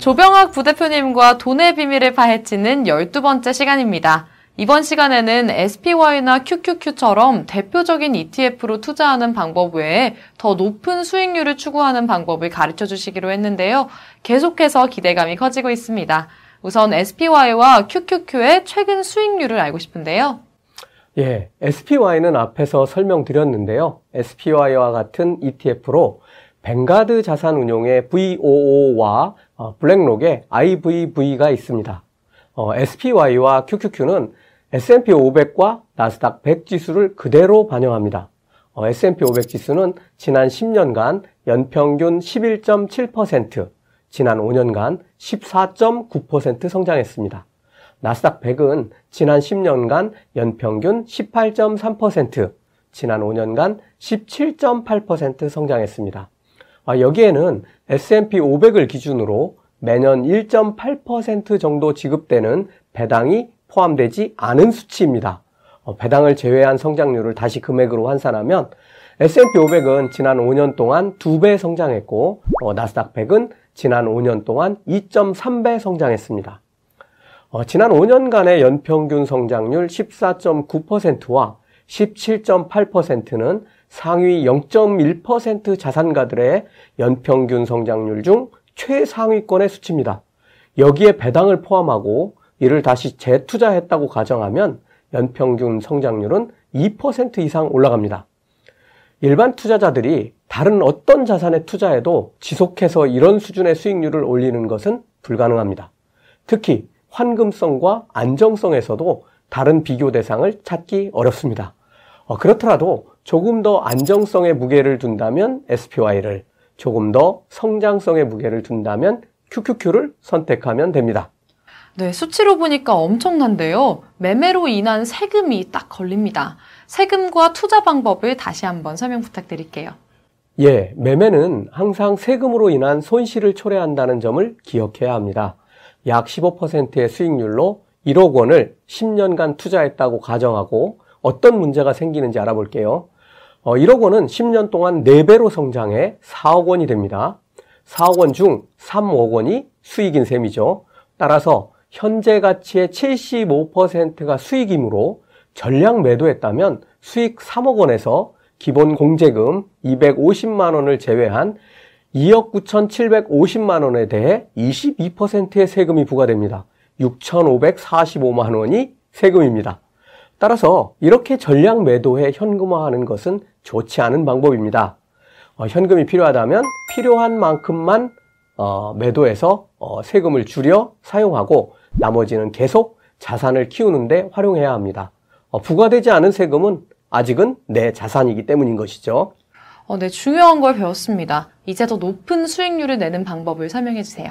조병학 부대표님과 돈의 비밀을 파헤치는 12번째 시간입니다. 이번 시간에는 SPY나 QQQ처럼 대표적인 ETF로 투자하는 방법 외에 더 높은 수익률을 추구하는 방법을 가르쳐 주시기로 했는데요. 계속해서 기대감이 커지고 있습니다. 우선 SPY와 QQQ의 최근 수익률을 알고 싶은데요. 예, SPY는 앞에서 설명드렸는데요. SPY와 같은 ETF로 뱅가드 자산운용의 VOO와 어, 블랙록의 IVV가 있습니다. 어, SPY와 QQQ는 S&P 500과 나스닥 100 지수를 그대로 반영합니다. 어, S&P 500 지수는 지난 10년간 연평균 11.7%, 지난 5년간 14.9% 성장했습니다. 나스닥 100은 지난 10년간 연평균 18.3%, 지난 5년간 17.8% 성장했습니다. 아, 여기에는 S&P 500을 기준으로 매년 1.8% 정도 지급되는 배당이 포함되지 않은 수치입니다. 어, 배당을 제외한 성장률을 다시 금액으로 환산하면 S&P 500은 지난 5년 동안 2배 성장했고 어, 나스닥 100은 지난 5년 동안 2.3배 성장했습니다. 어, 지난 5년간의 연평균 성장률 14.9%와 17.8%는 상위 0.1% 자산가들의 연평균 성장률 중 최상위권의 수치입니다. 여기에 배당을 포함하고 이를 다시 재투자했다고 가정하면 연평균 성장률은 2% 이상 올라갑니다. 일반 투자자들이 다른 어떤 자산에 투자해도 지속해서 이런 수준의 수익률을 올리는 것은 불가능합니다. 특히 환금성과 안정성에서도 다른 비교 대상을 찾기 어렵습니다. 어, 그렇더라도 조금 더 안정성의 무게를 둔다면 SPY를, 조금 더 성장성의 무게를 둔다면 QQQ를 선택하면 됩니다. 네, 수치로 보니까 엄청난데요. 매매로 인한 세금이 딱 걸립니다. 세금과 투자 방법을 다시 한번 설명 부탁드릴게요. 예, 매매는 항상 세금으로 인한 손실을 초래한다는 점을 기억해야 합니다. 약 15%의 수익률로 1억 원을 10년간 투자했다고 가정하고 어떤 문제가 생기는지 알아볼게요. 어, 1억 원은 10년 동안 4배로 성장해 4억 원이 됩니다. 4억 원 중 3억 원이 수익인 셈이죠. 따라서 현재 가치의 75%가 수익이므로 전량 매도했다면 수익 3억 원에서 기본 공제금 250만 원을 제외한 2억 9,750만 원에 대해 22%의 세금이 부과됩니다. 6,545만 원이 세금입니다. 따라서 이렇게 전량 매도해 현금화하는 것은 좋지 않은 방법입니다. 어, 현금이 필요하다면 필요한 만큼만 어, 매도해서 어, 세금을 줄여 사용하고 나머지는 계속 자산을 키우는데 활용해야 합니다. 어, 부과되지 않은 세금은 아직은 내 자산이기 때문인 것이죠. 어, 네, 중요한 걸 배웠습니다. 이제 더 높은 수익률을 내는 방법을 설명해 주세요.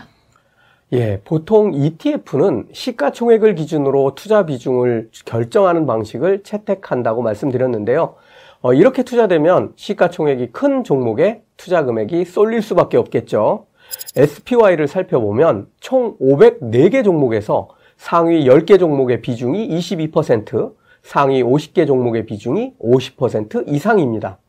예, 보통 ETF는 시가총액을 기준으로 투자 비중을 결정하는 방식을 채택한다고 말씀드렸는데요. 어, 이렇게 투자되면 시가총액이 큰 종목에 투자 금액이 쏠릴 수밖에 없겠죠. SPY를 살펴보면 총 504개 종목에서 상위 10개 종목의 비중이 22%, 상위 50개 종목의 비중이 50% 이상입니다.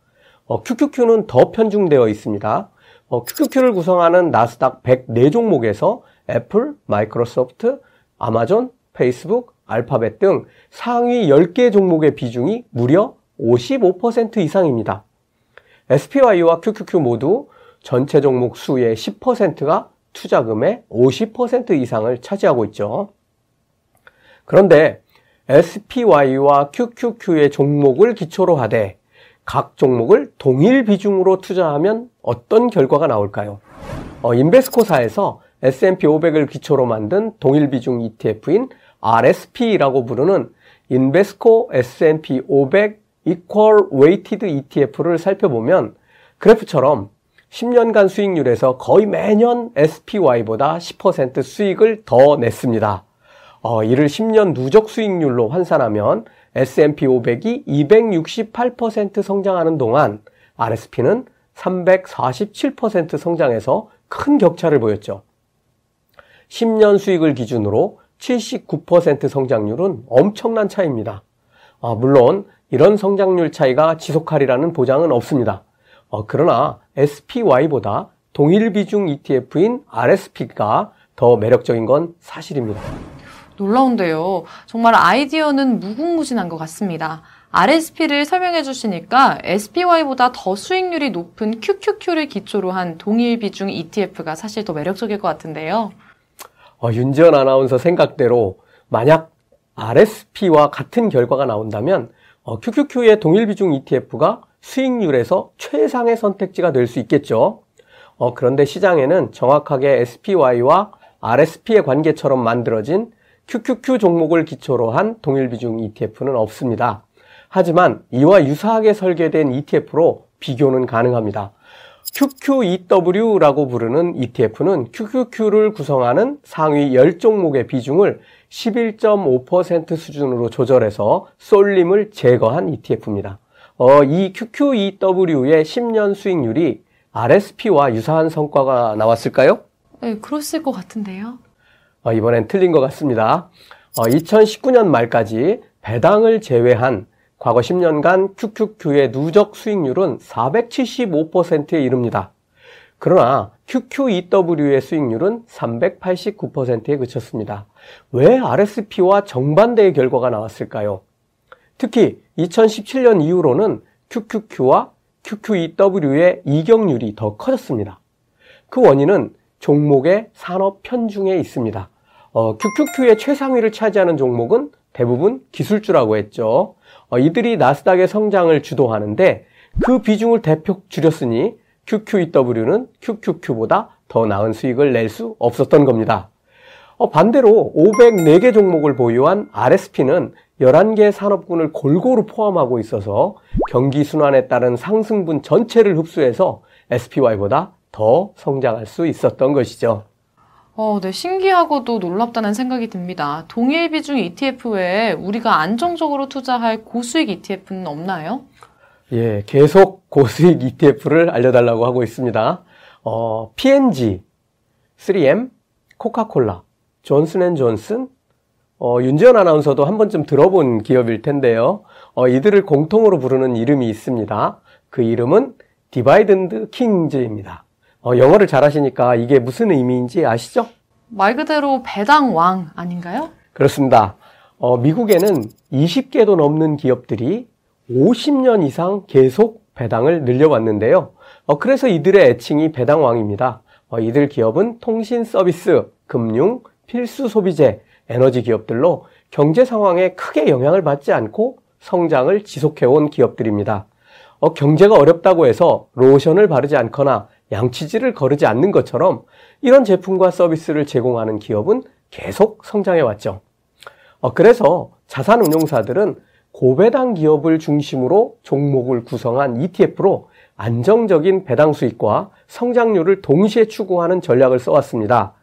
어, QQQ는 더 편중되어 있습니다. 어, QQQ를 구성하는 나스닥 104 종목에서 애플, 마이크로소프트, 아마존, 페이스북, 알파벳 등 상위 10개 종목의 비중이 무려 55% 이상입니다. SPY와 QQQ 모두 전체 종목 수의 10%가 투자금의 50% 이상을 차지하고 있죠. 그런데 SPY와 QQQ의 종목을 기초로 하되 각 종목을 동일 비중으로 투자하면 어떤 결과가 나올까요? 어, 인베스코사에서 S&P 500을 기초로 만든 동일 비중 ETF인 RSP라고 부르는 인베스코 S&P 500 Equal Weighted ETF를 살펴보면 그래프처럼 10년간 수익률에서 거의 매년 SPY보다 10% 수익을 더 냈습니다. 어, 이를 10년 누적 수익률로 환산하면 S&P 500이 268% 성장하는 동안 RSP는 347% 성장해서 큰 격차를 보였죠. 10년 수익을 기준으로 79% 성장률은 엄청난 차이입니다. 아, 물론 이런 성장률 차이가 지속하리라는 보장은 없습니다. 어, 그러나 SPY보다 동일 비중 ETF인 RSP가 더 매력적인 건 사실입니다. 놀라운데요. 정말 아이디어는 무궁무진한 것 같습니다. RSP를 설명해 주시니까 SPY보다 더 수익률이 높은 QQQ를 기초로 한 동일 비중 ETF가 사실 더 매력적일 것 같은데요. 어, 윤지연 아나운서 생각대로 만약 RSP와 같은 결과가 나온다면 어, QQQ의 동일 비중 ETF가 수익률에서 최상의 선택지가 될 수 있겠죠. 어, 그런데 시장에는 정확하게 SPY와 RSP의 관계처럼 만들어진 QQQ 종목을 기초로 한 동일 비중 ETF는 없습니다. 하지만 이와 유사하게 설계된 ETF로 비교는 가능합니다. QQEW라고 부르는 ETF는 QQQ를 구성하는 상위 10종목의 비중을 11.5% 수준으로 조절해서 쏠림을 제거한 ETF입니다. 어, 이 QQEW의 10년 수익률이 RSP와 유사한 성과가 나왔을까요? 네, 그랬을 것 같은데요. 어, 이번엔 틀린 것 같습니다. 어, 2019년 말까지 배당을 제외한 과거 10년간 QQQ의 누적 수익률은 475%에 이릅니다. 그러나 QQEW의 수익률은 389%에 그쳤습니다. 왜 RSP와 정반대의 결과가 나왔을까요? 특히 2017년 이후로는 QQQ와 QQEW의 이격률이 더 커졌습니다. 그 원인은 종목의 산업 편중에 있습니다. 어, QQQ의 최상위를 차지하는 종목은 대부분 기술주라고 했죠. 어, 이들이 나스닥의 성장을 주도하는데 그 비중을 대폭 줄였으니 QQEW는 QQQ보다 더 나은 수익을 낼 수 없었던 겁니다. 어, 반대로 504개 종목을 보유한 RSP는 11개 산업군을 골고루 포함하고 있어서 경기 순환에 따른 상승분 전체를 흡수해서 SPY보다 더 성장할 수 있었던 것이죠. 어, 네, 신기하고도 놀랍다는 생각이 듭니다. 동일 비중 ETF 외에 우리가 안정적으로 투자할 고수익 ETF는 없나요? 예, 계속 고수익 ETF를 알려달라고 하고 있습니다. 어, P&G, 3M, 코카콜라, 존슨앤존슨, 어, 윤지연 아나운서도 한 번쯤 들어본 기업일 텐데요. 어, 이들을 공통으로 부르는 이름이 있습니다. 그 이름은 dividend kings입니다. 어, 영어를 잘하시니까 이게 무슨 의미인지 아시죠? 말 그대로 배당 왕 아닌가요? 그렇습니다. 어, 미국에는 20개도 넘는 기업들이 50년 이상 계속 배당을 늘려왔는데요. 어, 그래서 이들의 애칭이 배당왕입니다. 어, 이들 기업은 통신 서비스, 금융, 필수 소비재, 에너지 기업들로 경제 상황에 크게 영향을 받지 않고 성장을 지속해온 기업들입니다. 어, 경제가 어렵다고 해서 로션을 바르지 않거나 양치질을 거르지 않는 것처럼 이런 제품과 서비스를 제공하는 기업은 계속 성장해 왔죠. 어, 그래서 자산운용사들은 고배당 기업을 중심으로 종목을 구성한 ETF로 안정적인 배당 수익과 성장률을 동시에 추구하는 전략을 써왔습니다.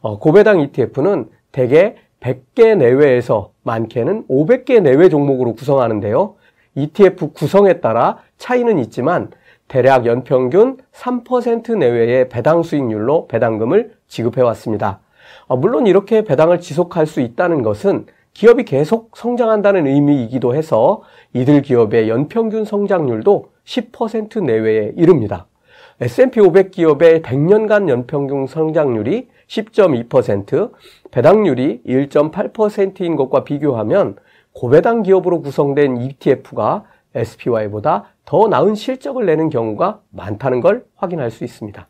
어, 고배당 ETF는 대개 100개 내외에서 많게는 500개 내외 종목으로 구성하는데요. ETF 구성에 따라 차이는 있지만 대략 연평균 3% 내외의 배당 수익률로 배당금을 지급해 왔습니다. 어, 물론 이렇게 배당을 지속할 수 있다는 것은 기업이 계속 성장한다는 의미이기도 해서 이들 기업의 연평균 성장률도 10% 내외에 이릅니다. S&P 500 기업의 100년간 연평균 성장률이 10.2%, 배당률이 1.8%인 것과 비교하면 고배당 기업으로 구성된 ETF가 SPY보다 더 나은 실적을 내는 경우가 많다는 걸 확인할 수 있습니다.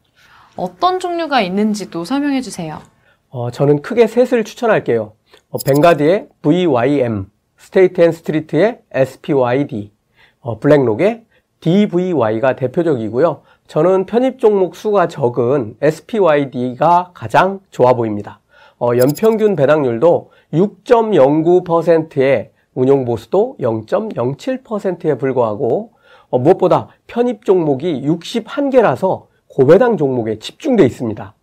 어떤 종류가 있는지도 설명해 주세요. 어, 저는 크게 셋을 추천할게요. 어, Vanguard의 VYM, State and Street의 SPYD, 어, BlackRock의 DVY가 대표적이고요. 저는 편입 종목 수가 적은 SPYD가 가장 좋아 보입니다. 어, 연평균 배당률도 6.09%에 운용보수도 0.07%에 불과하고 어, 무엇보다 편입 종목이 61개라서 고배당 종목에 집중돼 있습니다.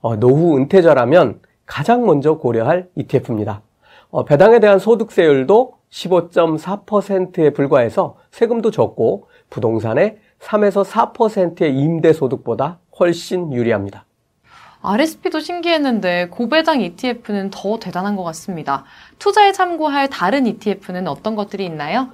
어, 노후 은퇴자라면 가장 먼저 고려할 ETF입니다. 어, 배당에 대한 소득세율도 15.4%에 불과해서 세금도 적고 부동산의 3에서 4%의 임대소득보다 훨씬 유리합니다. RSP도 신기했는데 고배당 ETF는 더 대단한 것 같습니다. 투자에 참고할 다른 ETF는 어떤 것들이 있나요?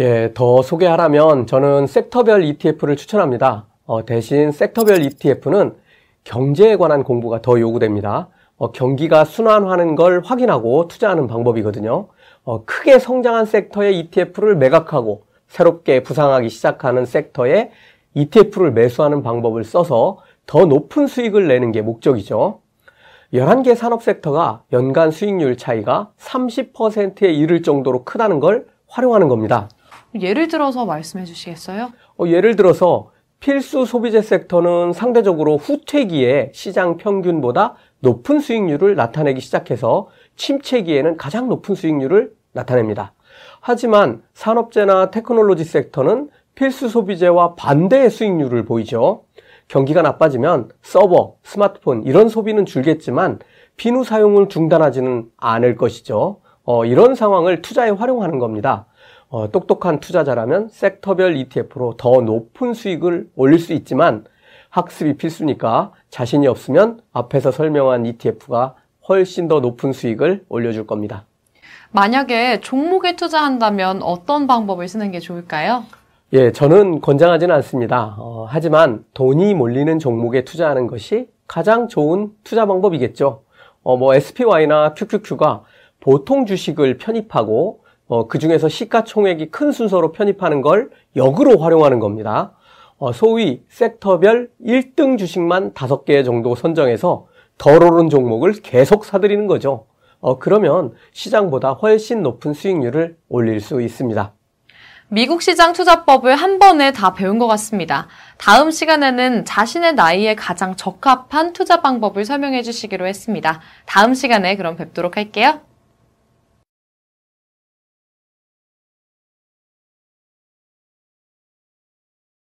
예, 더 소개하라면 저는 섹터별 ETF를 추천합니다. 어, 대신 섹터별 ETF는 경제에 관한 공부가 더 요구됩니다. 어, 경기가 순환하는 걸 확인하고 투자하는 방법이거든요. 어, 크게 성장한 섹터의 ETF를 매각하고 새롭게 부상하기 시작하는 섹터에 ETF를 매수하는 방법을 써서 더 높은 수익을 내는 게 목적이죠. 11개 산업 섹터가 연간 수익률 차이가 30%에 이를 정도로 크다는 걸 활용하는 겁니다. 예를 들어서 말씀해 주시겠어요? 어, 예를 들어서 필수 소비재 섹터는 상대적으로 후퇴기에 시장 평균보다 높은 수익률을 나타내기 시작해서 침체기에는 가장 높은 수익률을 나타냅니다. 하지만 산업재나 테크놀로지 섹터는 필수 소비재와 반대의 수익률을 보이죠. 경기가 나빠지면 서버, 스마트폰 이런 소비는 줄겠지만 비누 사용을 중단하지는 않을 것이죠. 어, 이런 상황을 투자에 활용하는 겁니다. 어, 똑똑한 투자자라면 섹터별 ETF로 더 높은 수익을 올릴 수 있지만 학습이 필수니까 자신이 없으면 앞에서 설명한 ETF가 훨씬 더 높은 수익을 올려줄 겁니다. 만약에 종목에 투자한다면 어떤 방법을 쓰는 게 좋을까요? 예, 저는 권장하지는 않습니다. 어, 하지만 돈이 몰리는 종목에 투자하는 것이 가장 좋은 투자 방법이겠죠. 어, 뭐 SPY나 QQQ가 보통 주식을 편입하고 어, 그 중에서 시가총액이 큰 순서로 편입하는 걸 역으로 활용하는 겁니다. 어, 소위 섹터별 1등 주식만 5개 정도 선정해서 덜 오른 종목을 계속 사들이는 거죠. 어, 그러면 시장보다 훨씬 높은 수익률을 올릴 수 있습니다. 미국 시장 투자법을 한 번에 다 배운 것 같습니다. 다음 시간에는 자신의 나이에 가장 적합한 투자 방법을 설명해 주시기로 했습니다. 다음 시간에 그럼 뵙도록 할게요.